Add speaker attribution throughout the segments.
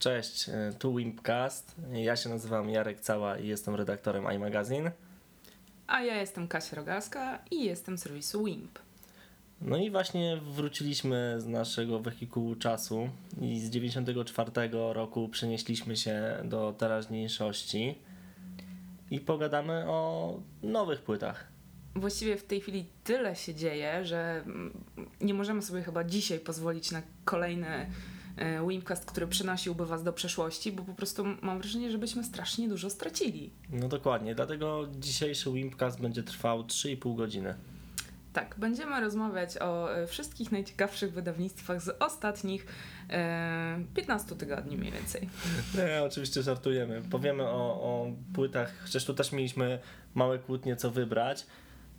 Speaker 1: Cześć, e, tu Wimpcast. Ja się nazywam Jarek Cała i jestem redaktorem iMagazine.
Speaker 2: A ja jestem Kasia Rogalska i jestem z serwisu Wimp.
Speaker 1: No i właśnie wróciliśmy z naszego wehikułu czasu i z 94 roku przenieśliśmy się do teraźniejszości i pogadamy o nowych płytach.
Speaker 2: Właściwie w tej chwili tyle się dzieje, że mm, nie możemy sobie chyba dzisiaj pozwolić na kolejny e, Wimpcast, który przenosiłby was do przeszłości, bo po prostu mam wrażenie, że byśmy strasznie dużo stracili.
Speaker 1: No dokładnie, dlatego dzisiejszy Wimpcast będzie trwał 3,5 godziny.
Speaker 2: Tak, będziemy rozmawiać o e, wszystkich najciekawszych wydawnictwach z ostatnich e, 15 tygodni mniej więcej.
Speaker 1: Nie, oczywiście żartujemy. Powiemy o, o płytach, chociaż tu też mieliśmy małe kłótnie co wybrać,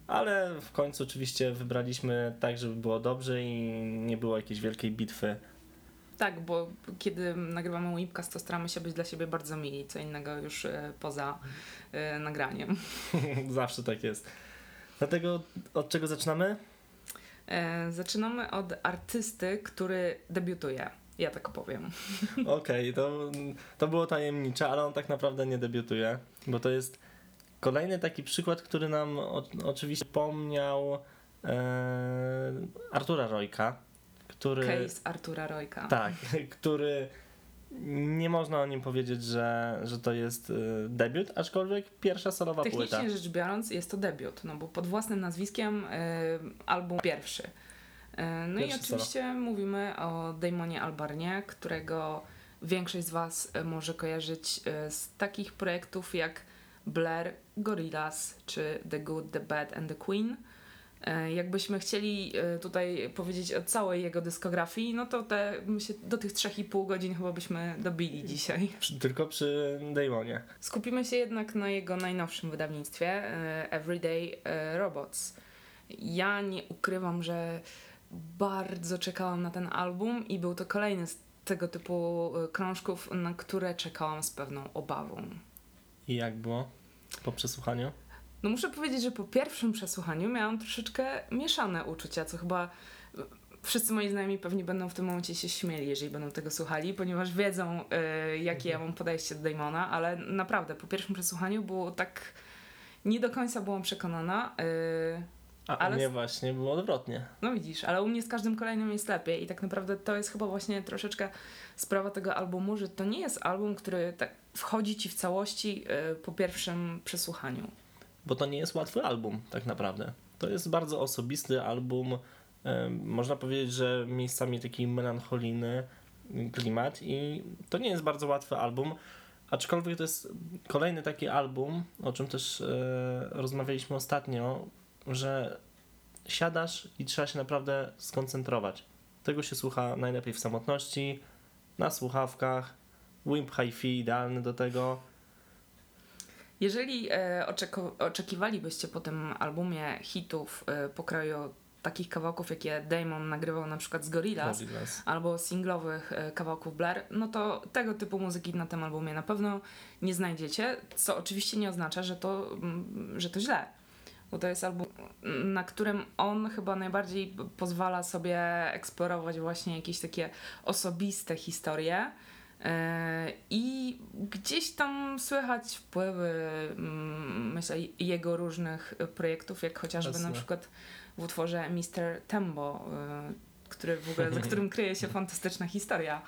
Speaker 1: ale w końcu oczywiście wybraliśmy tak, żeby było dobrze i nie było jakiejś wielkiej bitwy.
Speaker 2: Tak, bo kiedy nagrywamy Webcast, to staramy się być dla siebie bardzo mili, co innego już e, poza e, nagraniem.
Speaker 1: Zawsze tak jest. Dlatego od czego zaczynamy?
Speaker 2: E, zaczynamy od artysty, który debiutuje. Ja tak powiem.
Speaker 1: Okej, okay, to, to było tajemnicze, ale on tak naprawdę nie debiutuje, bo to jest kolejny taki przykład, który nam o, oczywiście pomniał e, Artura Rojka, który...
Speaker 2: Case Artura Rojka.
Speaker 1: Tak, który nie można o nim powiedzieć, że, że to jest y, debiut, aczkolwiek pierwsza solowa
Speaker 2: Technicznie
Speaker 1: płyta.
Speaker 2: Technicznie rzecz biorąc jest to debiut, no bo pod własnym nazwiskiem y, album pierwszy. Y, no pierwszy i oczywiście solo. mówimy o Damonie Albarnie, którego większość z Was może kojarzyć z takich projektów jak Blair, Gorillaz czy The Good, The Bad and The Queen. E, jakbyśmy chcieli e, tutaj powiedzieć o całej jego dyskografii, no to te, do tych 3,5 godzin chyba byśmy dobili dzisiaj.
Speaker 1: Tylko przy Damonie.
Speaker 2: Skupimy się jednak na jego najnowszym wydawnictwie, e, Everyday Robots. Ja nie ukrywam, że bardzo czekałam na ten album i był to kolejny z tego typu krążków, na które czekałam z pewną obawą.
Speaker 1: I jak było po przesłuchaniu?
Speaker 2: No muszę powiedzieć, że po pierwszym przesłuchaniu miałam troszeczkę mieszane uczucia, co chyba wszyscy moi znajomi pewnie będą w tym momencie się śmieli, jeżeli będą tego słuchali, ponieważ wiedzą, y, jakie ja mam podejście do Damona, ale naprawdę po pierwszym przesłuchaniu było tak. Nie do końca byłam przekonana. Y,
Speaker 1: a ale... u mnie właśnie było odwrotnie.
Speaker 2: No widzisz, ale u mnie z każdym kolejnym jest lepiej i tak naprawdę to jest chyba właśnie troszeczkę sprawa tego albumu, że to nie jest album, który tak wchodzi ci w całości y, po pierwszym przesłuchaniu
Speaker 1: bo to nie jest łatwy album, tak naprawdę. To jest bardzo osobisty album. Można powiedzieć, że miejscami taki melancholijny klimat i to nie jest bardzo łatwy album, aczkolwiek to jest kolejny taki album, o czym też e, rozmawialiśmy ostatnio, że siadasz i trzeba się naprawdę skoncentrować. Tego się słucha najlepiej w samotności, na słuchawkach, Wimp Hi-Fi idealny do tego
Speaker 2: jeżeli e, oczekiwalibyście po tym albumie hitów e, pokroju takich kawałków, jakie Damon nagrywał na przykład z Gorillaz, Gorillaz. albo singlowych e, kawałków Blair, no to tego typu muzyki na tym albumie na pewno nie znajdziecie, co oczywiście nie oznacza, że to, mm, że to źle. Bo to jest album, na którym on chyba najbardziej pozwala sobie eksplorować właśnie jakieś takie osobiste historie, I gdzieś tam słychać wpływy, mm, myślę, jego różnych projektów, jak chociażby Jasne. na przykład w utworze Mr. Tembo, e, który w ogóle, za którym kryje się fantastyczna historia.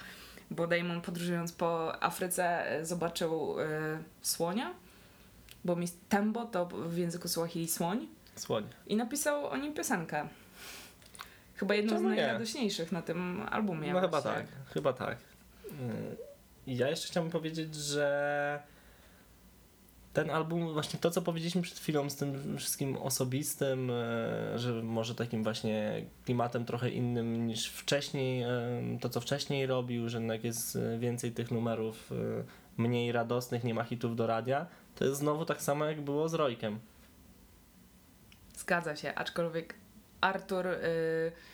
Speaker 2: Bo Damon podróżując po Afryce e, zobaczył słonia, bo. Tembo to w języku Swahili słoń.
Speaker 1: Słoń.
Speaker 2: I napisał o nim piosenkę. Chyba jedną Czemu z najradośniejszych na tym albumie.
Speaker 1: No właśnie. chyba tak, chyba tak. Ja jeszcze chciałbym powiedzieć, że ten album, właśnie to, co powiedzieliśmy przed chwilą z tym wszystkim osobistym, e, że może takim właśnie klimatem trochę innym niż wcześniej, e, to co wcześniej robił, że jednak jest więcej tych numerów mniej radosnych, nie ma hitów do radia, to jest znowu tak samo jak było z Rojkiem.
Speaker 2: Zgadza się, aczkolwiek Artur. Yy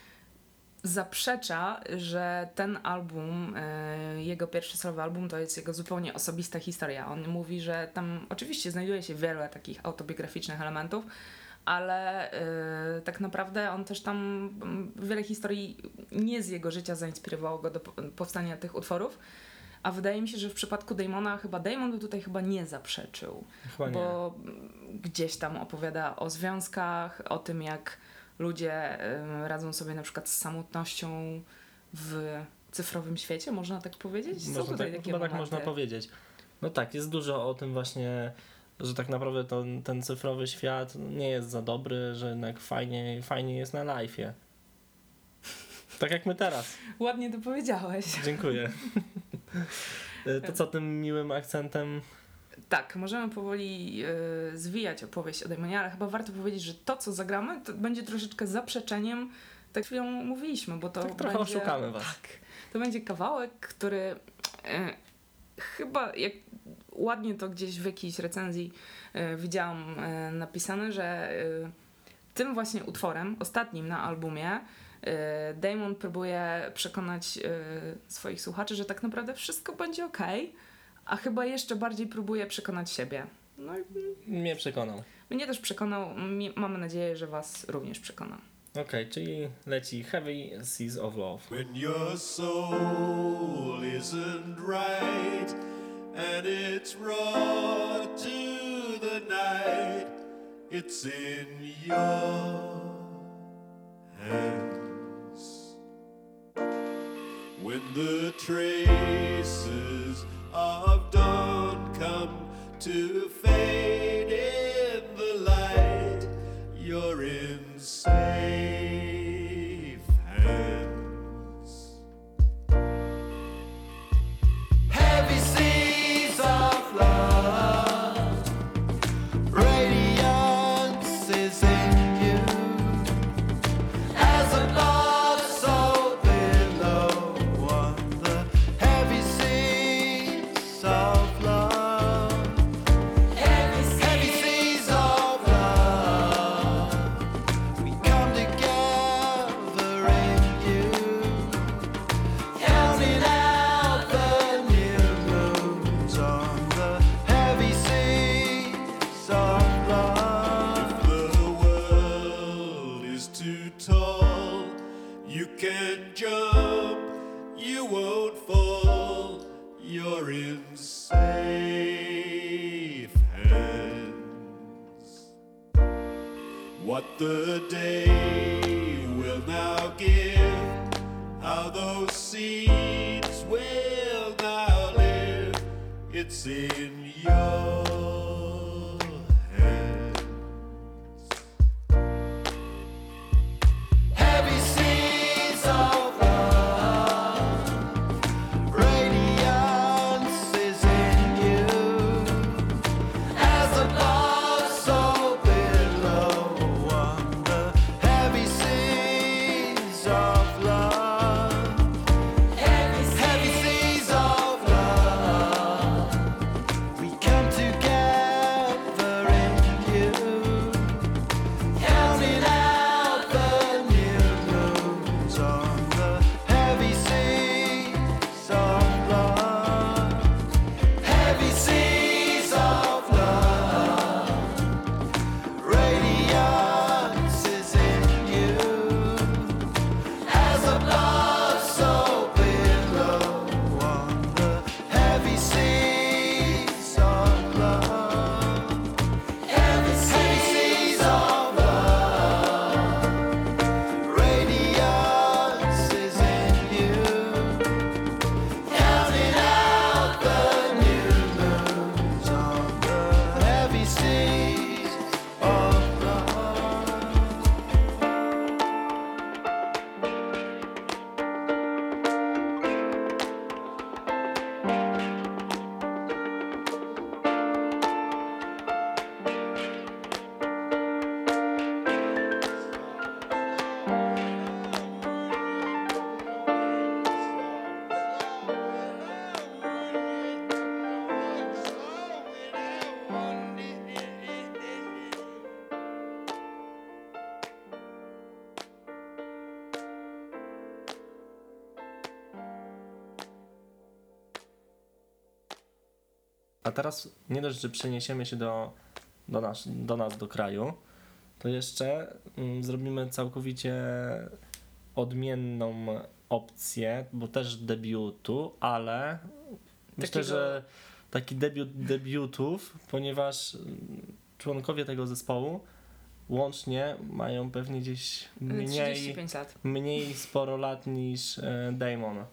Speaker 2: zaprzecza, że ten album, e, jego pierwszy solowy album, to jest jego zupełnie osobista historia. On mówi, że tam oczywiście znajduje się wiele takich autobiograficznych elementów, ale yy, tak naprawdę on też tam wiele historii nie z jego życia zainspirowało go do powstania tych utworów, A wydaje mi się, że w przypadku Damona chyba Damon by tutaj chyba nie zaprzeczył. Chyba bo nie. gdzieś tam opowiada o związkach, o tym jak ludzie radzą sobie na przykład z samotnością w cyfrowym świecie, można tak powiedzieć?
Speaker 1: Co można tak, chyba tak można powiedzieć. No tak, jest dużo o tym właśnie, że tak naprawdę to, ten cyfrowy świat nie jest za dobry, że jednak fajnie, fajnie jest na live'ie. Tak jak my teraz.
Speaker 2: Ładnie to powiedziałeś.
Speaker 1: Dziękuję. to co tym miłym akcentem?
Speaker 2: Tak, możemy powoli y, zwijać opowieść o Daemonie, ale chyba warto powiedzieć, że to, co zagramy, to będzie troszeczkę zaprzeczeniem, tak chwilą mówiliśmy, bo to
Speaker 1: tak trochę będzie, oszukamy was. Tak,
Speaker 2: to będzie kawałek, który y, chyba jak ładnie to gdzieś w jakiejś recenzji y, widziałam napisane, że tym właśnie utworem, ostatnim na albumie, Damon próbuje przekonać swoich słuchaczy, że tak naprawdę wszystko będzie ok, a chyba jeszcze bardziej próbuje przekonać siebie. No i
Speaker 1: mnie przekonał.
Speaker 2: Mnie też przekonał. Mamy nadzieję, że Was również przekona.
Speaker 1: Okej, okay, czyli leci Heavy Seas of Love.
Speaker 3: When your soul isn't right and it's brought to the night, it's in your hands. When the traces of dawn come to fade
Speaker 1: teraz nie dość, że przeniesiemy się do, do, nas, do nas, do kraju, to jeszcze mm, zrobimy całkowicie odmienną opcję, bo też debiutu, ale Myślę, takiego... że taki debiut debiutów, ponieważ członkowie tego zespołu łącznie mają pewnie gdzieś mniej, mniej sporo lat niż e, Damon,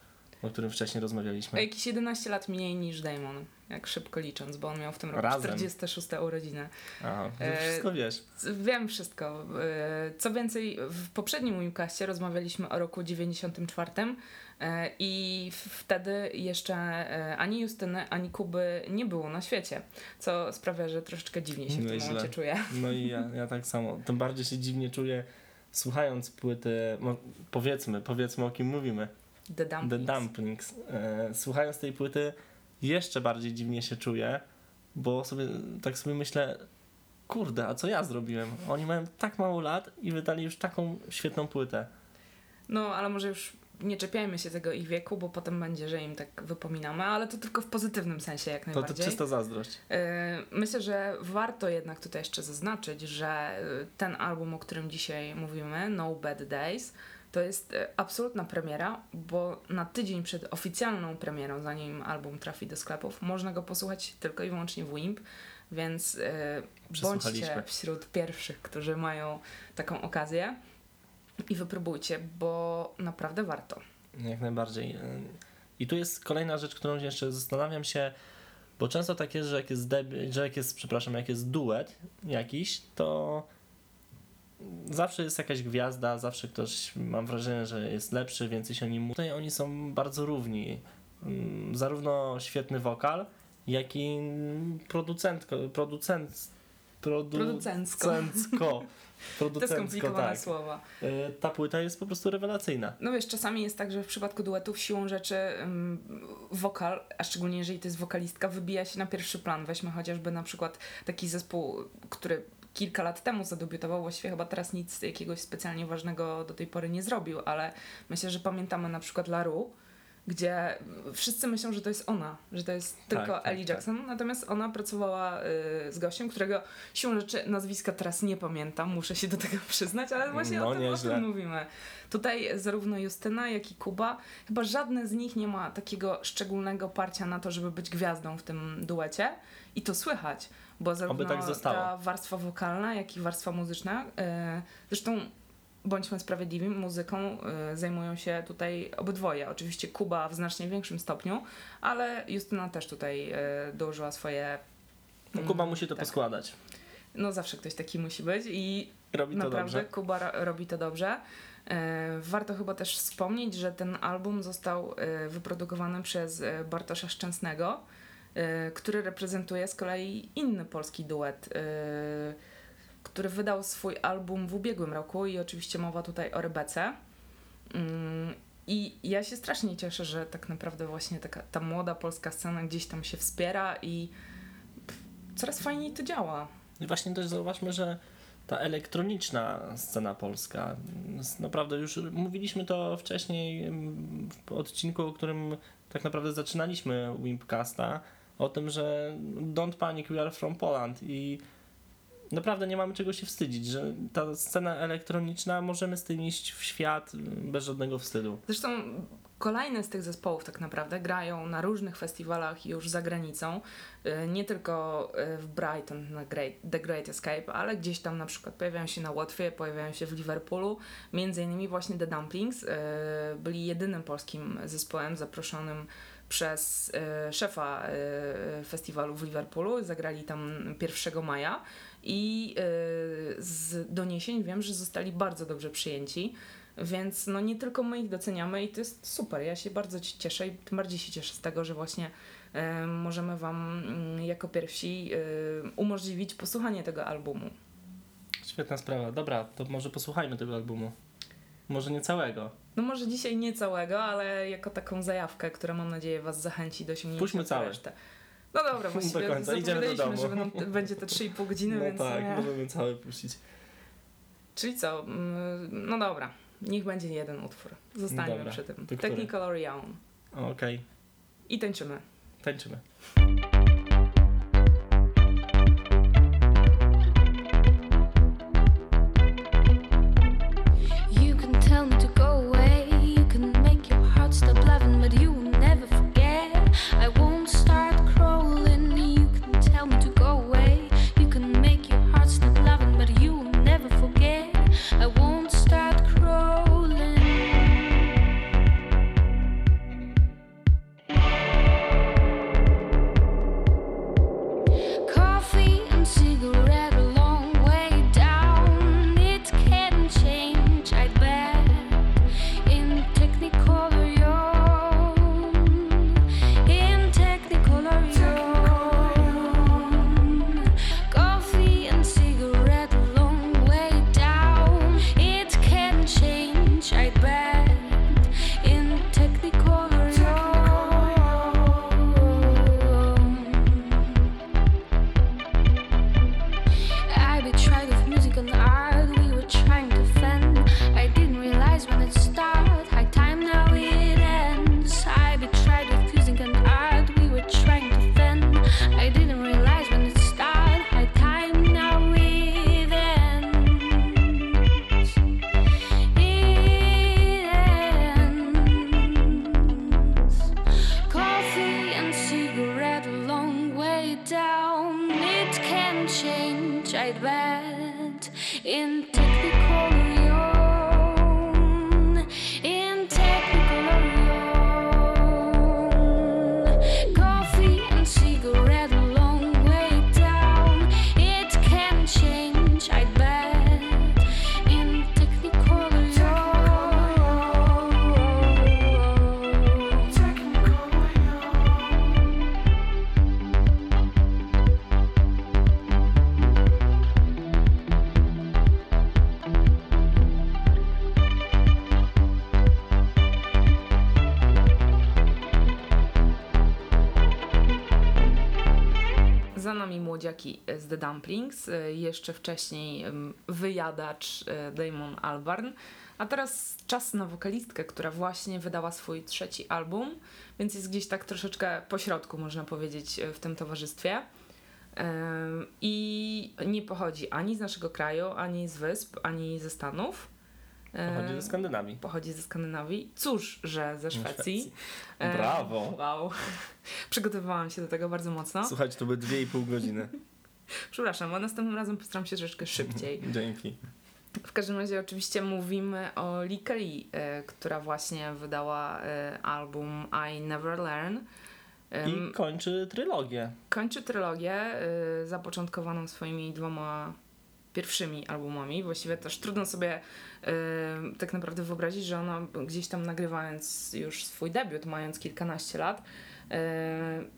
Speaker 1: o którym wcześniej rozmawialiśmy.
Speaker 2: Jakieś 11 lat mniej niż Damon, jak szybko licząc, bo on miał w tym roku Razem. 46 urodziny.
Speaker 1: A, wszystko wiesz.
Speaker 2: Wiem wszystko. E, co więcej, w poprzednim Wimcaście rozmawialiśmy o roku 94 E, I wtedy jeszcze e, ani Justyny, ani Kuby nie było na świecie, co sprawia, że troszeczkę dziwnie się no w tym momencie czuję.
Speaker 1: No i ja, ja tak samo. Tym bardziej się dziwnie czuję słuchając płyty, powiedzmy, powiedzmy o kim mówimy.
Speaker 2: The Dumplings.
Speaker 1: The Dumplings. E, słuchając tej płyty jeszcze bardziej dziwnie się czuję, bo sobie tak sobie myślę, kurde, a co ja zrobiłem? Oni mają tak mało lat i wydali już taką świetną płytę.
Speaker 2: No, ale może już nie czepiajmy się tego ich wieku, bo potem będzie, że im tak wypominamy, ale to tylko w pozytywnym sensie jak najbardziej.
Speaker 1: To, to czysta zazdrość. Y,
Speaker 2: myślę, że warto jednak tutaj jeszcze zaznaczyć, że ten album, o którym dzisiaj mówimy, No Bad Days, to jest y, absolutna premiera, bo na tydzień przed oficjalną premierą, zanim album trafi do sklepów, można go posłuchać tylko i wyłącznie w WIMP, więc bądźcie wśród pierwszych, którzy mają taką okazję i wypróbujcie, bo naprawdę warto.
Speaker 1: Jak najbardziej. I tu jest kolejna rzecz, którą jeszcze zastanawiam się, bo często tak jest, że jak jest, debi- że jak jest, przepraszam, jak jest duet jakiś, to zawsze jest jakaś gwiazda, zawsze ktoś, mam wrażenie, że jest lepszy, więcej się o nim mówi. Tutaj oni są bardzo równi. Mm, zarówno świetny wokal, jak i producentko, producent,
Speaker 2: producencko.
Speaker 1: producencko
Speaker 2: Te skomplikowane tak. słowa.
Speaker 1: E, ta płyta jest po prostu rewelacyjna.
Speaker 2: No wiesz, czasami jest tak, że w przypadku duetów siłą rzeczy um, wokal, a szczególnie jeżeli to jest wokalistka, wybija się na pierwszy plan. Weźmy chociażby na przykład taki zespół, który kilka lat temu zadebiutował, właściwie chyba teraz nic jakiegoś specjalnie ważnego do tej pory nie zrobił, ale myślę, że pamiętamy na przykład Laru, gdzie wszyscy myślą, że to jest ona, że to jest tak, tylko tak, Ellie tak, Jackson, tak. natomiast ona pracowała y, z gościem, którego siłą rzeczy nazwiska teraz nie pamiętam, muszę się do tego przyznać, ale właśnie no, o, tym, o tym mówimy. Tutaj zarówno Justyna, jak i Kuba, chyba żadne z nich nie ma takiego szczególnego parcia na to, żeby być gwiazdą w tym duecie. I to słychać, bo zarówno tak ta warstwa wokalna, jak i warstwa muzyczna, y, zresztą bądźmy sprawiedliwi, muzyką y, zajmują się tutaj obydwoje. Oczywiście Kuba w znacznie większym stopniu, ale Justyna też tutaj y, dołożyła swoje.
Speaker 1: No, Kuba musi to tak. poskładać.
Speaker 2: No zawsze ktoś taki musi być i
Speaker 1: robi
Speaker 2: naprawdę
Speaker 1: dobrze.
Speaker 2: Kuba robi to dobrze. Y, warto chyba też wspomnieć, że ten album został wyprodukowany przez Bartosza Szczęsnego, który reprezentuje z kolei inny polski duet który wydał swój album w ubiegłym roku i oczywiście mowa tutaj o Rebece. Mm, I ja się strasznie cieszę, że tak naprawdę właśnie taka, ta młoda polska scena gdzieś tam się wspiera i coraz fajniej to działa.
Speaker 1: I właśnie też zauważmy, że ta elektroniczna scena polska, naprawdę już mówiliśmy to wcześniej w odcinku, o którym tak naprawdę zaczynaliśmy Wimpcasta, o tym, że Don't Panic, We Are From Poland. I naprawdę nie mamy czego się wstydzić, że ta scena elektroniczna możemy z tym iść w świat bez żadnego wstydu.
Speaker 2: Zresztą kolejne z tych zespołów tak naprawdę grają na różnych festiwalach już za granicą, y, nie tylko y, w Brighton na Great, The Great Escape, ale gdzieś tam na przykład pojawiają się na Łotwie, pojawiają się w Liverpoolu, między innymi właśnie The Dumplings y, byli jedynym polskim zespołem zaproszonym przez szefa festiwalu w Liverpoolu, zagrali tam 1 maja i y, z doniesień wiem, że zostali bardzo dobrze przyjęci. Więc no nie tylko my ich doceniamy i to jest super. Ja się bardzo cieszę i tym bardziej się cieszę z tego, że właśnie y, możemy Wam y, jako pierwsi y, umożliwić posłuchanie tego albumu.
Speaker 1: Świetna sprawa. Dobra, to może posłuchajmy tego albumu. Może nie całego.
Speaker 2: No może dzisiaj nie całego, ale jako taką zajawkę, która mam nadzieję Was zachęci do osiągnięcia
Speaker 1: Puśćmy całe. resztę.
Speaker 2: No dobra, właściwie do końca. Idziemy do domu. że będą, będzie te 3,5 godziny,
Speaker 1: no
Speaker 2: więc...
Speaker 1: tak, nie. możemy całe puścić.
Speaker 2: Czyli co? Mm, no dobra, niech będzie jeden utwór. Zostaniemy dobra, przy tym. Technical Orion.
Speaker 1: Okej. Okay.
Speaker 2: I tańczymy.
Speaker 1: Tańczymy.
Speaker 2: The Dumplings, y, jeszcze wcześniej wyjadacz y, Damon Albarn, a teraz czas na wokalistkę, która właśnie wydała swój trzeci album, więc jest gdzieś tak troszeczkę pośrodku, można powiedzieć, y, w tym towarzystwie. I nie pochodzi ani z naszego kraju, ani z wysp, ani ze Stanów.
Speaker 1: Pochodzi ze Skandynawii.
Speaker 2: Pochodzi ze Skandynawii. Cóż, że ze Szwecji. Szwecji.
Speaker 1: Brawo.
Speaker 2: Wow. Przygotowywałam się do tego bardzo mocno.
Speaker 1: Słuchajcie, to były dwie i pół godziny.
Speaker 2: Przepraszam, a następnym razem postaram się troszeczkę szybciej.
Speaker 1: Dzięki.
Speaker 2: W każdym razie oczywiście mówimy o Lee Kelly, e, która właśnie wydała e, album I Never Learn.
Speaker 1: I kończy trylogię.
Speaker 2: Kończy trylogię e, zapoczątkowaną swoimi dwoma pierwszymi albumami. Właściwie też trudno sobie tak naprawdę wyobrazić, że ona gdzieś tam nagrywając już swój debiut, mając kilkanaście lat,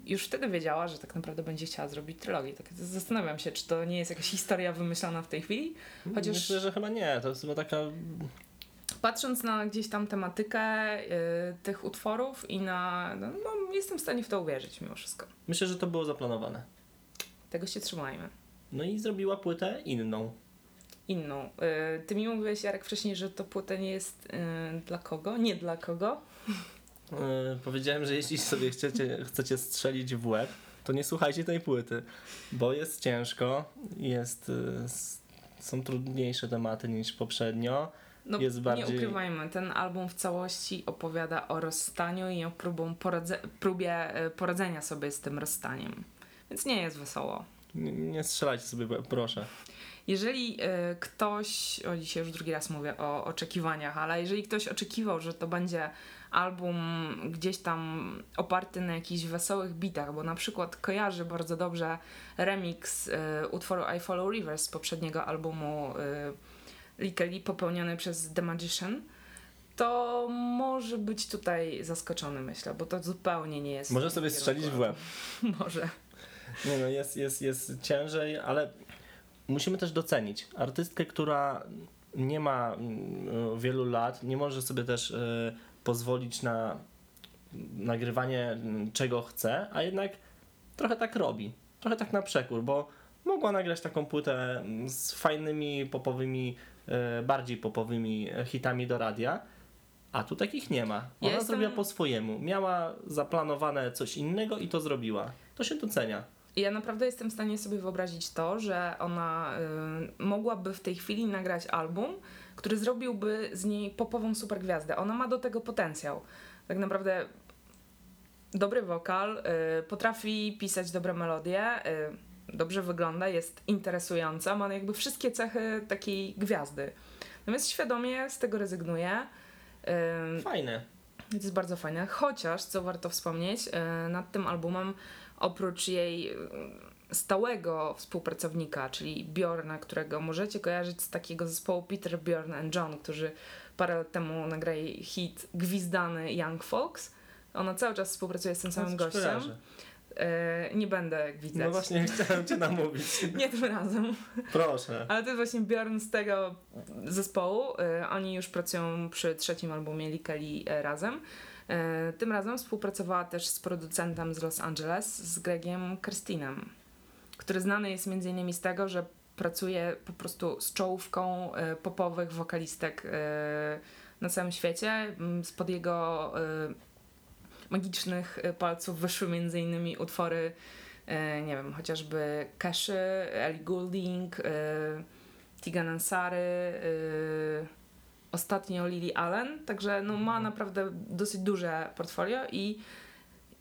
Speaker 2: już wtedy wiedziała, że tak naprawdę będzie chciała zrobić trylogię. Tak zastanawiam się, czy to nie jest jakaś historia wymyślona w tej chwili.
Speaker 1: Chociaż... Myślę, że chyba nie. To jest chyba taka
Speaker 2: patrząc na gdzieś tam tematykę y, tych utworów i na. No, no, jestem w stanie w to uwierzyć mimo wszystko.
Speaker 1: Myślę, że to było zaplanowane.
Speaker 2: Tego się trzymajmy.
Speaker 1: No i zrobiła płytę inną.
Speaker 2: Inną. Y, ty mi mówiłeś, Jarek, wcześniej, że to płyta nie jest y, dla kogo? Nie dla kogo?
Speaker 1: Yy, powiedziałem, że jeśli sobie chcecie, chcecie strzelić w łeb, to nie słuchajcie tej płyty, bo jest ciężko, jest, yy, są trudniejsze tematy niż poprzednio.
Speaker 2: No,
Speaker 1: jest
Speaker 2: bardziej... Nie ukrywajmy, ten album w całości opowiada o rozstaniu i o próbą poradze- próbie yy, poradzenia sobie z tym rozstaniem. Więc nie jest wesoło.
Speaker 1: Nie, nie strzelajcie sobie, proszę.
Speaker 2: Jeżeli y, ktoś, o dzisiaj już drugi raz mówię o oczekiwaniach, ale jeżeli ktoś oczekiwał, że to będzie album gdzieś tam oparty na jakichś wesołych bitach, bo na przykład kojarzy bardzo dobrze remix y, utworu I Follow Rivers z poprzedniego albumu y, Lee Kelly popełniony przez The Magician, to może być tutaj zaskoczony, myślę, bo to zupełnie nie jest.
Speaker 1: Może sobie strzelić w łeb.
Speaker 2: może.
Speaker 1: Nie no, jest, jest, jest ciężej, ale musimy też docenić artystkę, która nie ma mm, wielu lat, nie może sobie też y, pozwolić na nagrywanie czego chce, a jednak trochę tak robi. Trochę tak na przekór, bo mogła nagrać taką płytę z fajnymi popowymi, y, bardziej popowymi hitami do radia, a tu takich nie ma. Ona ja jestem... zrobiła po swojemu. Miała zaplanowane coś innego i to zrobiła. To się docenia.
Speaker 2: Ja naprawdę jestem w stanie sobie wyobrazić to, że ona y, mogłaby w tej chwili nagrać album, który zrobiłby z niej popową supergwiazdę. Ona ma do tego potencjał. Tak naprawdę dobry wokal, y, potrafi pisać dobre melodie, y, dobrze wygląda, jest interesująca, ma jakby wszystkie cechy takiej gwiazdy. Natomiast świadomie z tego rezygnuje.
Speaker 1: Y, Fajne.
Speaker 2: To jest bardzo fajne. Chociaż, co warto wspomnieć, y, nad tym albumem oprócz jej stałego współpracownika, czyli Bjorna, którego możecie kojarzyć z takiego zespołu Peter, Bjorn and John, którzy parę lat temu nagrali hit gwizdany Young Folks. Ona cały czas współpracuje z tym samym gościem. E, nie będę gwizdać.
Speaker 1: No właśnie, chciałem cię namówić.
Speaker 2: nie tym razem.
Speaker 1: Proszę.
Speaker 2: Ale to jest właśnie Bjorn z tego zespołu. E, oni już pracują przy trzecim albumie Likeli e, razem. Tym razem współpracowała też z producentem z Los Angeles, z Gregiem Kirstinem, który znany jest m.in. z tego, że pracuje po prostu z czołówką e, popowych wokalistek e, na całym świecie. Spod jego magicznych palców wyszły m.in. utwory nie wiem, chociażby Caszy, Ellie Goulding, Tegan Ansary, ostatnio Lily Allen, także no, ma mhm. naprawdę dosyć duże portfolio i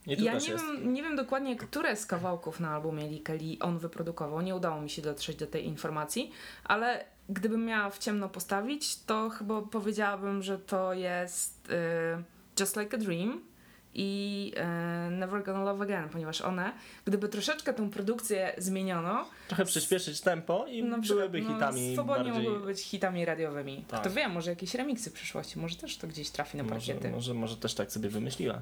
Speaker 4: ja nie wiem, nie wiem dokładnie, które z kawałków na albumie Kelly on wyprodukował. Nie udało mi się dotrzeć do tej informacji, ale gdybym miała w ciemno postawić, to chyba powiedziałabym, że to jest y, Just Like a Dream i y, Never Gonna Love Again, ponieważ one, gdyby troszeczkę tą produkcję zmieniono...
Speaker 1: Trochę przyspieszyć tempo i no, byłyby no, hitami
Speaker 4: Swobodnie bardziej... mogłyby być hitami radiowymi. Tak. Kto wie, może jakieś remiksy w przyszłości, może też to gdzieś trafi na.
Speaker 1: Może, może, może też tak sobie wymyśliła.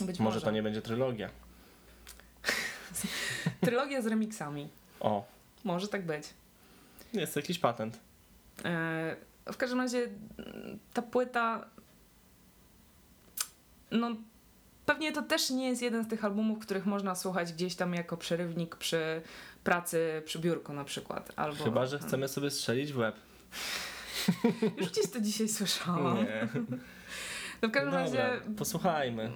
Speaker 1: Być może, może to nie będzie trylogia.
Speaker 4: trylogia z remixami.
Speaker 1: O.
Speaker 4: Może tak być.
Speaker 1: Jest jakiś patent.
Speaker 4: E, w każdym razie ta płyta no pewnie to też nie jest jeden z tych albumów, których można słuchać gdzieś tam jako przerywnik przy pracy przy biurku na przykład. Albo,
Speaker 1: Chyba, że chcemy sobie strzelić w łeb.
Speaker 4: Już gdzieś to dzisiaj słyszałam. Nie. No w każdym no razie.
Speaker 1: Posłuchajmy.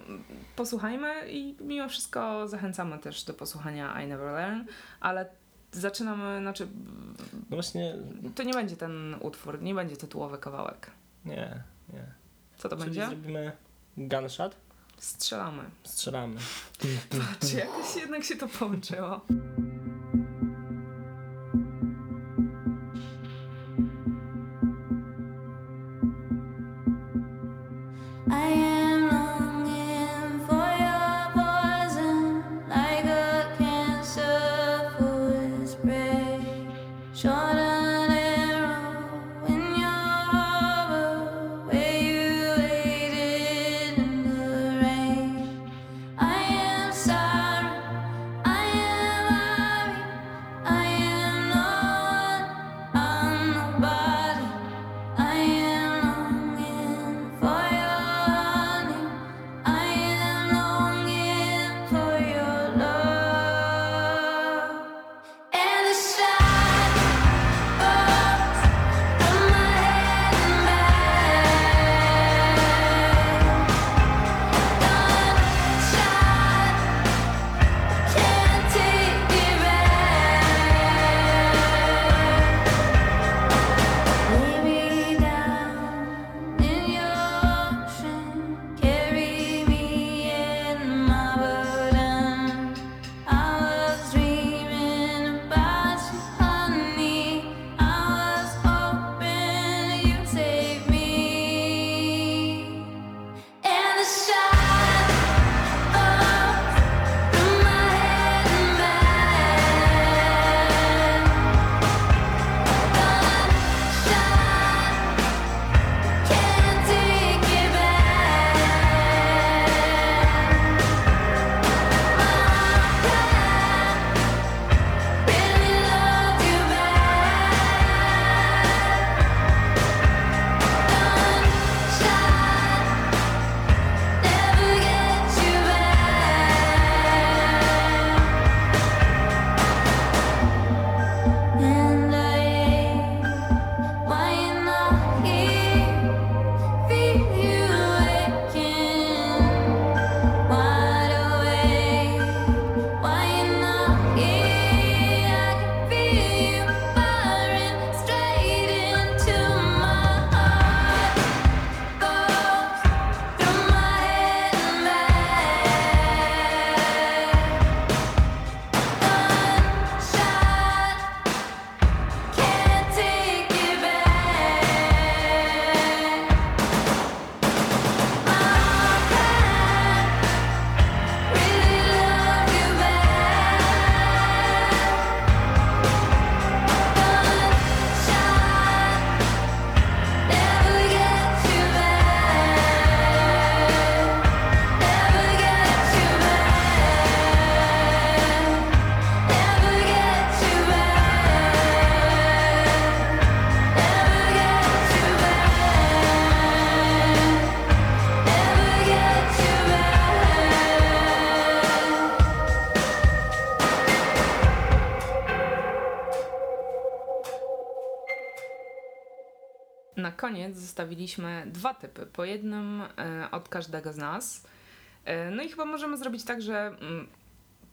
Speaker 4: Posłuchajmy i mimo wszystko zachęcamy też do posłuchania I Never Learn, ale zaczynamy, znaczy.
Speaker 1: No właśnie.
Speaker 4: To nie będzie ten utwór, nie będzie tytułowy kawałek.
Speaker 1: Nie, nie.
Speaker 4: Co to
Speaker 1: Czyli
Speaker 4: będzie?
Speaker 1: Zrobimy gunshot?
Speaker 4: Strzelamy.
Speaker 1: Strzelamy.
Speaker 4: Patrz, jakoś jednak się to połączyło. Koniec zostawiliśmy dwa typy, po jednym e, od każdego z nas. E, no i chyba możemy zrobić tak, że mm,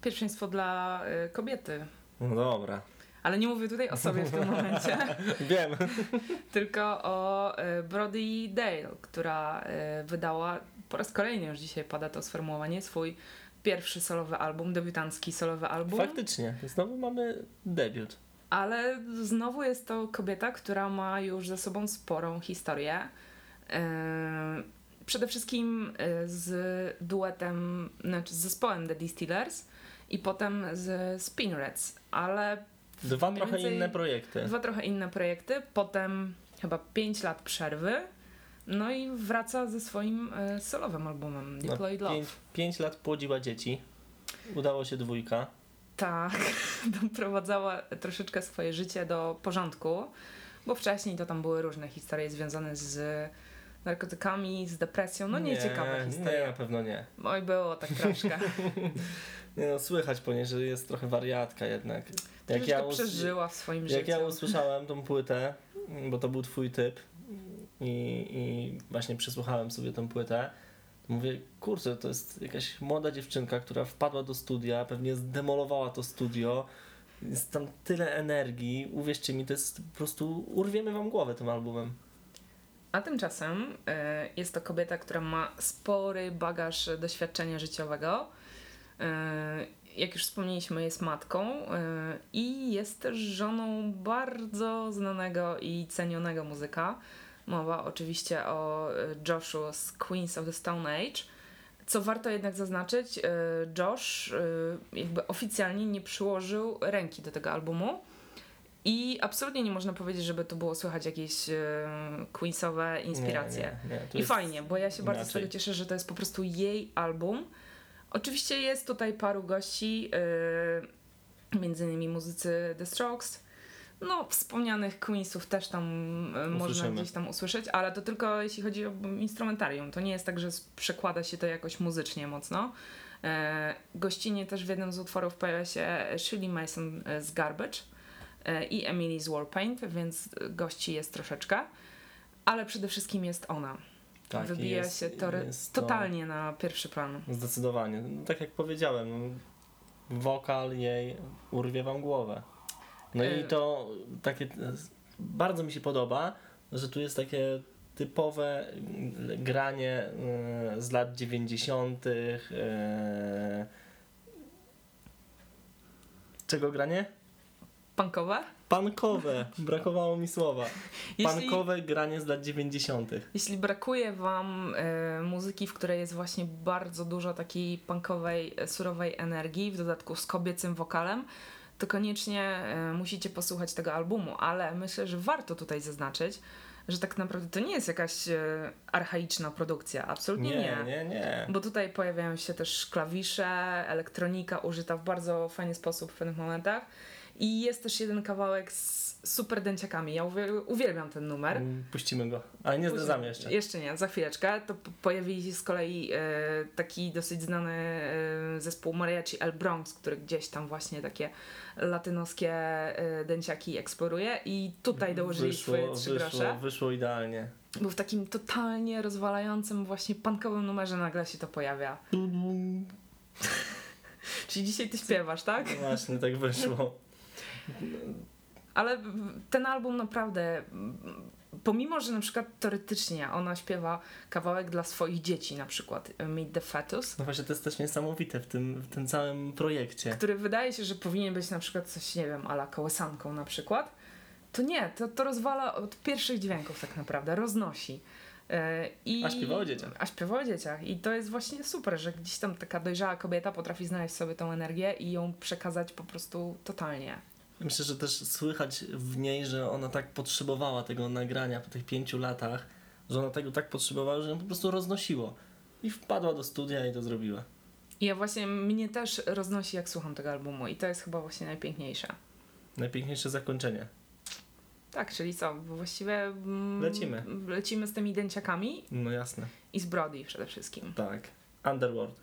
Speaker 4: pierwszeństwo dla e, kobiety.
Speaker 1: No dobra.
Speaker 4: Ale nie mówię tutaj o sobie w tym momencie.
Speaker 1: Wiem.
Speaker 4: Tylko o Brody Dale, która wydała po raz kolejny już dzisiaj pada to sformułowanie swój
Speaker 2: pierwszy solowy album, debiutancki solowy album.
Speaker 1: Faktycznie, znowu mamy debiut.
Speaker 2: Ale znowu jest to kobieta, która ma już ze sobą sporą historię. Yy, przede wszystkim yy, z duetem, znaczy z zespołem The Distillers i potem z Spinreds, ale
Speaker 1: Dwa trochę więcej, inne projekty.
Speaker 2: Dwa trochę inne projekty, potem chyba 5 lat przerwy, no i wraca ze swoim e, solowym albumem Deployed no, Love.
Speaker 1: 5 lat płodziła dzieci, udało się dwójka.
Speaker 2: Tak, doprowadzała troszeczkę swoje życie do porządku, bo wcześniej to tam były różne historie związane z narkotykami, z depresją, no nieciekawe historie.
Speaker 1: Nie, na pewno nie.
Speaker 2: Oj, było tak troszkę.
Speaker 1: nie no, słychać po niej, że jest trochę wariatka jednak.
Speaker 2: Jak ja przeżyła w swoim
Speaker 1: jak
Speaker 2: życiu.
Speaker 1: Jak ja usłyszałem tą płytę, bo to był twój typ i, i właśnie przesłuchałem sobie tę płytę, to mówię, kurczę, to jest jakaś młoda dziewczynka, która wpadła do studia, pewnie zdemolowała to studio, jest tam tyle energii, uwierzcie mi, to jest po prostu, urwiemy wam głowę tym albumem.
Speaker 2: A tymczasem y, jest to kobieta, która ma spory bagaż doświadczenia życiowego. Y, jak już wspomnieliśmy, jest matką y, i jest też żoną bardzo znanego i cenionego muzyka. Mowa oczywiście o Joshu z Queens of the Stone Age. Co warto jednak zaznaczyć, Josh jakby oficjalnie nie przyłożył ręki do tego albumu. I absolutnie nie można powiedzieć, żeby tu było słychać jakieś e, Queensowe inspiracje. Nie, nie, nie. I fajnie, bo ja się inaczej. bardzo z tego cieszę, że to jest po prostu jej album. Oczywiście jest tutaj paru gości, e, między innymi muzycy The Strokes. No, wspomnianych Queensów też tam e, można gdzieś tam usłyszeć, ale to tylko jeśli chodzi o instrumentarium. To nie jest tak, że przekłada się to jakoś muzycznie mocno. E, gościnie też w jednym z utworów pojawia się Shirley Mason z Garbage E, i Emily's Warpaint, więc gości jest troszeczkę, ale przede wszystkim jest ona. Tak, Wybija jest, się to, jest totalnie to... na pierwszy plan.
Speaker 1: Zdecydowanie. No, tak jak powiedziałem, wokal jej urwie wam głowę. No i e, to takie bardzo mi się podoba, że tu jest takie typowe granie e, z lat 90. Czego granie?
Speaker 2: Punkowe?
Speaker 1: Pankowe, brakowało mi słowa. Pankowe jeśli, granie z lat 90.
Speaker 2: Jeśli brakuje Wam e, muzyki, w której jest właśnie bardzo dużo takiej punkowej, e, surowej energii, w dodatku z kobiecym wokalem, to koniecznie e, musicie posłuchać tego albumu, ale myślę, że warto tutaj zaznaczyć, że tak naprawdę to nie jest jakaś e, archaiczna produkcja. Absolutnie nie,
Speaker 1: nie. Nie, nie.
Speaker 2: Bo tutaj pojawiają się też klawisze, elektronika użyta w bardzo fajny sposób w pewnych momentach. I jest też jeden kawałek z super dęciakami. Ja uwielbiam ten numer.
Speaker 1: Mm, puścimy go, ale nie zdradzamy jeszcze.
Speaker 2: Jeszcze nie, za chwileczkę. To pojawi się z kolei e, taki dosyć znany e, zespół Mariachi El Bronx, który gdzieś tam właśnie takie latynoskie e, dęciaki eksploruje i tutaj dołożyli wyszło, swoje trzy
Speaker 1: wyszło,
Speaker 2: grosze.
Speaker 1: Wyszło idealnie.
Speaker 2: Był w takim totalnie rozwalającym właśnie punkowym numerze nagle się to pojawia. Czyli dzisiaj ty śpiewasz, tak?
Speaker 1: No właśnie, tak wyszło.
Speaker 2: Ale ten album naprawdę, pomimo, że na przykład teoretycznie ona śpiewa kawałek dla swoich dzieci, na przykład Meet the Fetus.
Speaker 1: No właśnie, to jest też niesamowite w tym, w tym całym projekcie.
Speaker 2: Który wydaje się, że powinien być na przykład coś, nie wiem, ala kołysanką na przykład. To nie, to, to rozwala od pierwszych dźwięków tak naprawdę, roznosi.
Speaker 1: E, I, a śpiewa o dzieciach.
Speaker 2: A śpiewa o dzieciach. I to jest właśnie super, że gdzieś tam taka dojrzała kobieta potrafi znaleźć sobie tą energię i ją przekazać po prostu totalnie.
Speaker 1: Myślę, że też słychać w niej, że ona tak potrzebowała tego nagrania po tych pięciu latach, że ona tego tak potrzebowała, że ją po prostu roznosiło. I wpadła do studia i to zrobiła.
Speaker 2: I ja właśnie mnie też roznosi, jak słucham tego albumu, i to jest chyba właśnie najpiękniejsze.
Speaker 1: Najpiękniejsze zakończenie.
Speaker 2: Tak, czyli co? Właściwie.
Speaker 1: Mm, lecimy.
Speaker 2: Lecimy z tymi dęciakami.
Speaker 1: No jasne.
Speaker 2: I z Brody przede wszystkim.
Speaker 1: Tak. Underworld.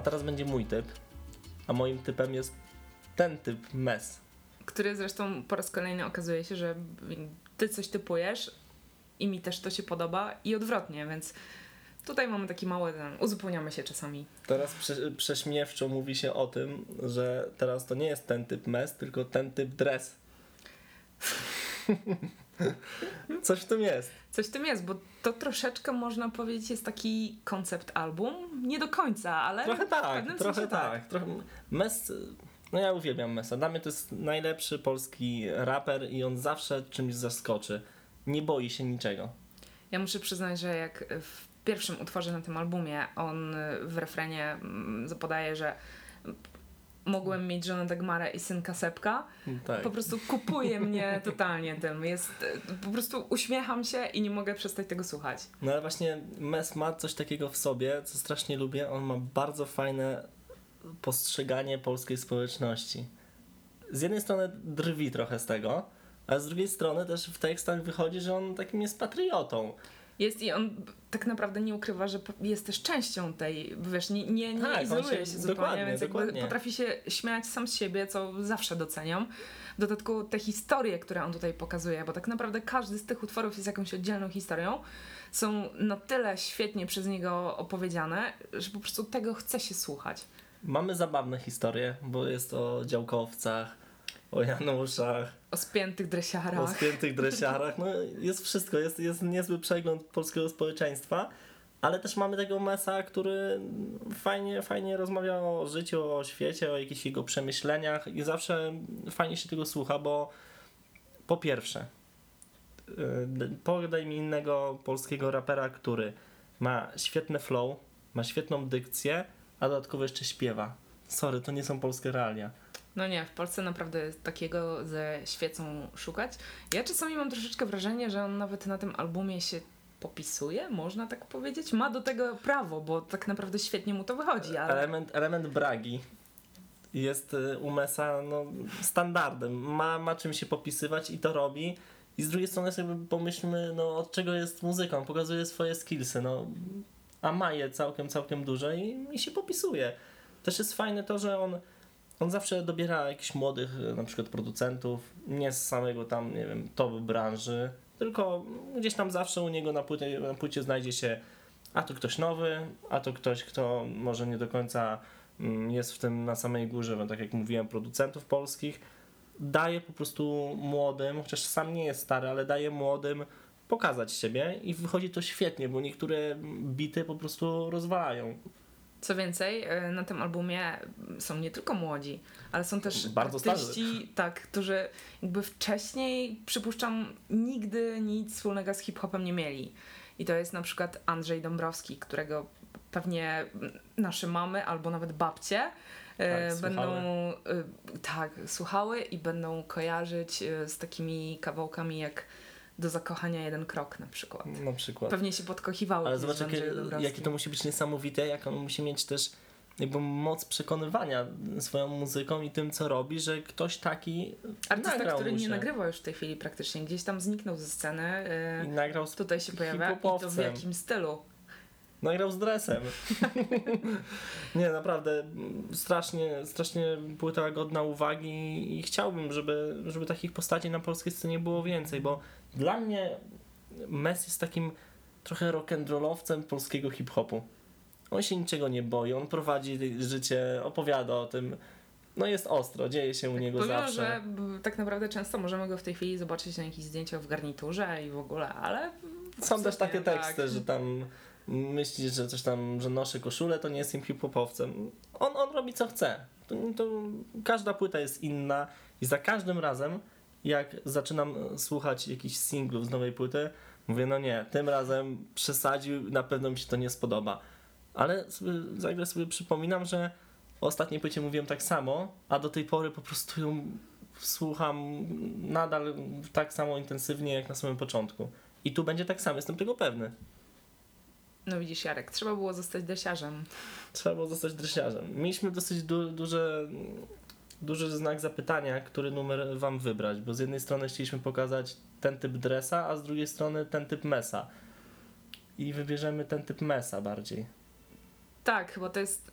Speaker 1: A teraz będzie mój typ. A moim typem jest ten typ mes.
Speaker 2: Który zresztą po raz kolejny okazuje się, że ty coś typujesz i mi też to się podoba i odwrotnie, więc tutaj mamy taki mały, ten, uzupełniamy się czasami.
Speaker 1: Teraz prze, prześmiewczo mówi się o tym, że teraz to nie jest ten typ mes, tylko ten typ dres. Coś w tym jest.
Speaker 2: Coś w tym jest, bo to troszeczkę można powiedzieć jest taki koncept album. Nie do końca, ale.
Speaker 1: Trochę tak, trochę tak. tak. Trochę... Mes. No ja uwielbiam Mesa. Dla mnie to jest najlepszy polski raper i on zawsze czymś zaskoczy. Nie boi się niczego.
Speaker 2: Ja muszę przyznać, że jak w pierwszym utworze na tym albumie on w refrenie mm, podaje, że mogłem mieć żonę Dagmarę i synka Sepka. Tak. Po prostu kupuje mnie totalnie tym. Jest, po prostu uśmiecham się i nie mogę przestać tego słuchać.
Speaker 1: No ale właśnie Mes ma coś takiego w sobie, co strasznie lubię. On ma bardzo fajne postrzeganie polskiej społeczności. Z jednej strony drwi trochę z tego, a z drugiej strony też w tekstach wychodzi, że on takim jest patriotą
Speaker 2: jest i on tak naprawdę nie ukrywa, że jest też częścią tej, wiesz, nie, nie, nie tak, izoluje się, się zupełnie, więc jakby potrafi się śmiać sam z siebie, co zawsze doceniam. W dodatku te historie, które on tutaj pokazuje, bo tak naprawdę każdy z tych utworów jest jakąś oddzielną historią, są na tyle świetnie przez niego opowiedziane, że po prostu tego chce się słuchać.
Speaker 1: Mamy zabawne historie, bo jest o działkowcach, o Januszach.
Speaker 2: O spiętych dresiarach.
Speaker 1: O spiętych dresiarach. No jest wszystko, jest, jest niezły przegląd polskiego społeczeństwa, ale też mamy tego Mesa, który fajnie, fajnie rozmawia o życiu, o świecie, o jakichś jego przemyśleniach i zawsze fajnie się tego słucha, bo po pierwsze, y, podaj mi innego polskiego rapera, który ma świetne flow, ma świetną dykcję, a dodatkowo jeszcze śpiewa. Sorry, to nie są polskie realia.
Speaker 2: No nie, w Polsce naprawdę takiego ze świecą szukać. Ja czasami mam troszeczkę wrażenie, że on nawet na tym albumie się popisuje, można tak powiedzieć. Ma do tego prawo, bo tak naprawdę świetnie mu to wychodzi. Ale...
Speaker 1: Element, element bragi jest y, u Mesa no, standardem. Ma, ma czym się popisywać i to robi. I z drugiej strony sobie pomyślmy, no od czego jest muzyką. Pokazuje swoje skillsy, no. A ma je całkiem, całkiem duże i, i się popisuje. Też jest fajne to, że on on zawsze dobiera jakichś młodych e, na przykład producentów, nie z samego tam, nie wiem, top branży, tylko gdzieś tam zawsze u niego na płycie, na płycie znajdzie się a to ktoś nowy, a to ktoś, kto może nie do końca mm, jest w tym na samej górze, bo tak jak mówiłem, producentów polskich, daje po prostu młodym, chociaż sam nie jest stary, ale daje młodym pokazać siebie i wychodzi to świetnie, bo niektóre bity po prostu rozwalają.
Speaker 2: Co więcej, e, na tym albumie są nie tylko młodzi, ale są też
Speaker 1: Bardzo
Speaker 2: artyści, starzy. tak, którzy jakby wcześniej, przypuszczam, nigdy nic wspólnego z hip-hopem nie mieli. I to jest na przykład Andrzej Dąbrowski, którego pewnie nasze mamy albo nawet babcie e, tak, będą słuchały. tak, słuchały i będą kojarzyć e, z takimi kawałkami jak do zakochania jeden krok na przykład.
Speaker 1: Na przykład.
Speaker 2: Pewnie się podkochiwały.
Speaker 1: Ale zobacz, jakie, jakie to musi być niesamowite, jak on musi mieć też jakby moc przekonywania swoją muzyką i tym, co robi, że ktoś taki Artysta,
Speaker 2: który nie nagrywa już w tej chwili praktycznie, gdzieś tam zniknął ze sceny. Yy, I nagrał z Tutaj się pojawia i to w jakim stylu.
Speaker 1: Nagrał z dresem. nie, naprawdę strasznie, strasznie płyta godna uwagi i chciałbym, żeby, żeby takich postaci na polskiej scenie było więcej, bo dla mnie Messi jest takim trochę rock'n'rollowcem polskiego hip-hopu. On się niczego nie boi, on prowadzi życie, opowiada o tym. No jest ostro, dzieje się u tak, niego powiem, zawsze.
Speaker 2: że tak naprawdę często możemy go w tej chwili zobaczyć na jakichś zdjęciach w garniturze i w ogóle, ale...
Speaker 1: Są też takie teksty, tak. że tam myśli, że coś tam, że noszę koszulę, to nie jestem hip-hopowcem. On, on robi co chce. To, to, każda płyta jest inna i za każdym razem, jak zaczynam słuchać jakichś singlów z nowej płyty, mówię, no nie, tym razem przesadził, na pewno mi się to nie spodoba. Ale sobie, zagle sobie przypominam, że o ostatniej płycie mówiłem tak samo, a do tej pory po prostu ją słucham nadal tak samo intensywnie jak na samym początku. I tu będzie tak samo, jestem tego pewny.
Speaker 2: No widzisz, Jarek, trzeba było zostać dresiarzem.
Speaker 1: Trzeba było zostać dresiarzem. Mieliśmy dosyć du duże, duży znak zapytania, który numer wam wybrać, bo z jednej strony chcieliśmy pokazać ten typ dresa, a z drugiej strony ten typ mesa. I wybierzemy ten typ mesa bardziej.
Speaker 2: Tak, chyba to jest.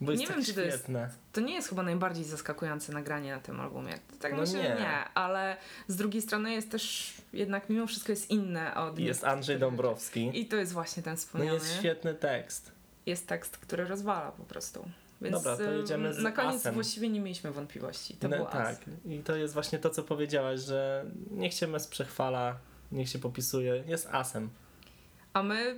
Speaker 1: Bo jest
Speaker 2: nie
Speaker 1: tak
Speaker 2: wiem, czy to jest. To nie jest chyba najbardziej zaskakujące nagranie na tym albumie. Tak
Speaker 1: No
Speaker 2: myślę,
Speaker 1: nie.
Speaker 2: nie. ale z drugiej strony jest też jednak mimo wszystko jest inne od.
Speaker 1: Jest Andrzej Dąbrowski.
Speaker 2: I to jest właśnie ten
Speaker 1: No
Speaker 2: wspomniany.
Speaker 1: jest świetny tekst.
Speaker 2: jest tekst, który rozwala po prostu. Więc
Speaker 1: Dobra, to jedziemy z
Speaker 2: na koniec
Speaker 1: asem.
Speaker 2: właściwie nie mieliśmy wątpliwości. To
Speaker 1: No,
Speaker 2: był
Speaker 1: tak.
Speaker 2: as.
Speaker 1: I to jest właśnie to, co powiedziałaś, że niech się mes przechwala, niech się popisuje. Jest asem.
Speaker 2: A my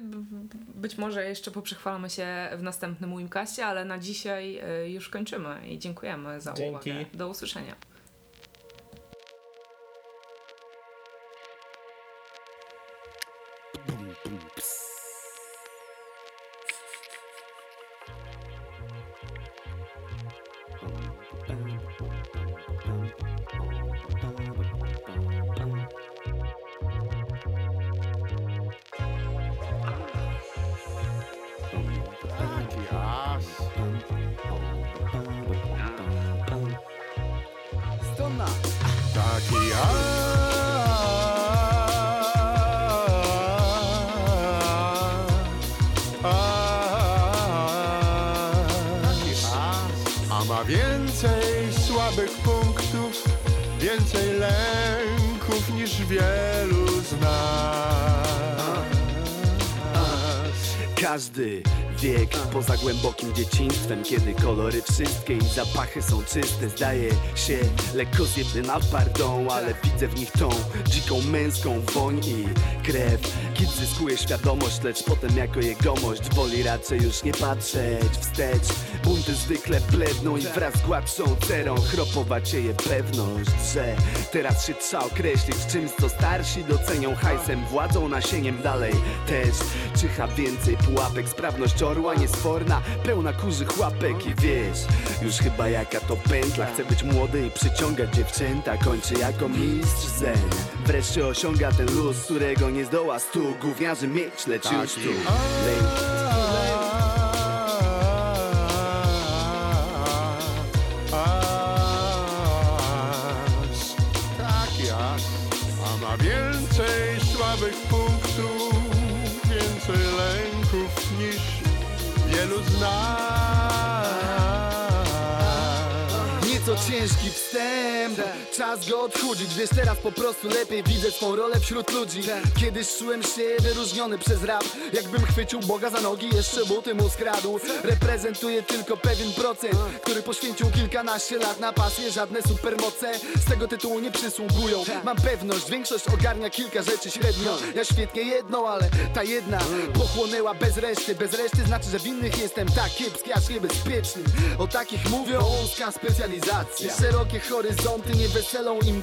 Speaker 2: być może jeszcze poprzechwalamy się w następnym Wimcastie, ale na dzisiaj y, już kończymy i dziękujemy za
Speaker 1: Dzięki.
Speaker 2: uwagę. Do usłyszenia.
Speaker 5: Stona.
Speaker 6: Taki. A ma więcej słabych punktów, więcej lęków niż wielu z nas.
Speaker 5: Każdy poza głębokim dzieciństwem Kiedy kolory wszystkie i zapachy są czyste Zdaje się lekko zjebny pardon Ale widzę w nich tą dziką męską woń i krew Kid zyskuje świadomość, lecz potem jako jegomość Woli raczej już nie patrzeć wstecz. Bunty zwykle bledną i wraz z gładszą cerą Chropowacieje pewność, że teraz się trzeba określić Czymś co starsi docenią hajsem, władzą, nasieniem dalej Też. Czyha więcej pułapek, sprawność orła niesforna Pełna kurzych łapek i wiesz Już chyba jaka to pętla. Chce być młody i przyciągać dziewczęta Kończy jako mistrz zen Wreszcie osiąga ten luz, którego nie zdoła stu Gówniarzy mieć, lecz już tu.
Speaker 6: Taki as, a ma więcej słabych punktów, więcej lęków niż wielu z nas.
Speaker 5: Nieco ciężki wstęp Czas go odchudzić Wiesz teraz po prostu lepiej widzę swą rolę wśród ludzi. Kiedyś czułem się wyróżniony przez rap Jakbym chwycił Boga za nogi Jeszcze buty mu skradł. Reprezentuję tylko pewien procent Który poświęcił kilkanaście lat na pasję Żadne supermoce z tego tytułu nie przysługują. Mam pewność, większość ogarnia kilka rzeczy średnio. Ja świetnie jedną, ale ta jedna Pochłonęła bez reszty. Bez reszty znaczy, że w innych jestem tak kiepski Aż niebezpieczny. O takich mówią wąska specjalizacja. Szerokie horyzonty, nieweselą im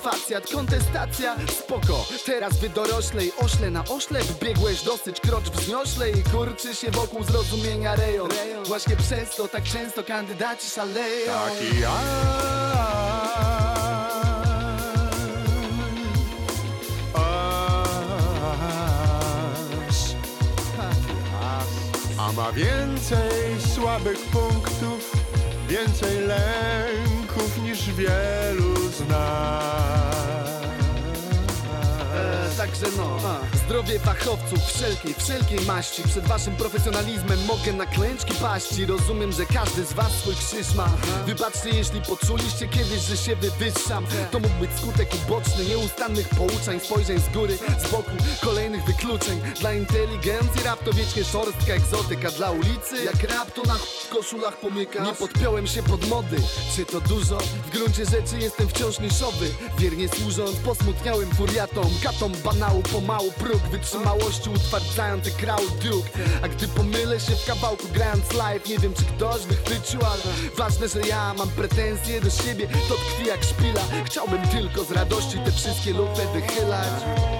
Speaker 5: Kontestacja, spoko. Teraz wy doroślej, ośle na oślep. Biegłeś dosyć krocz wzniośle I kurczy się wokół zrozumienia rejon. Właśnie przez to tak często kandydaci szaleją.
Speaker 6: Taki as, a ma więcej słabych punktów, więcej lęków niż wielu z nas.
Speaker 5: E, Także no, zdrowie fachowców wszelkiej, wszelkiej maści. Przed waszym profesjonalizmem mogę na klęczki paść I rozumiem, że każdy z was swój krzyż ma. Wybaczcie, jeśli poczuliście kiedyś, że się wywyższam. To mógł być skutek uboczny nieustannych pouczań. Spojrzeń z góry, z boku, kolejnych wykluczeń. Dla inteligencji rap to wiecznie szorstka egzotyka. Dla ulicy, jak rap to na koszulach pomyka Nie podpiąłem się pod mody, czy to dużo? W gruncie rzeczy jestem wciąż niszowy. Wiernie służąc posmutniałym furiatom Katom banału pomału próg Wytrzymałości utwardzający crowd dróg. A gdy pomylę się w kawałku grając live Nie wiem czy ktoś wychwycił, ale ważne, że ja mam pretensje do siebie. To tkwi jak szpila. Chciałbym tylko z radości te wszystkie lufy wychylać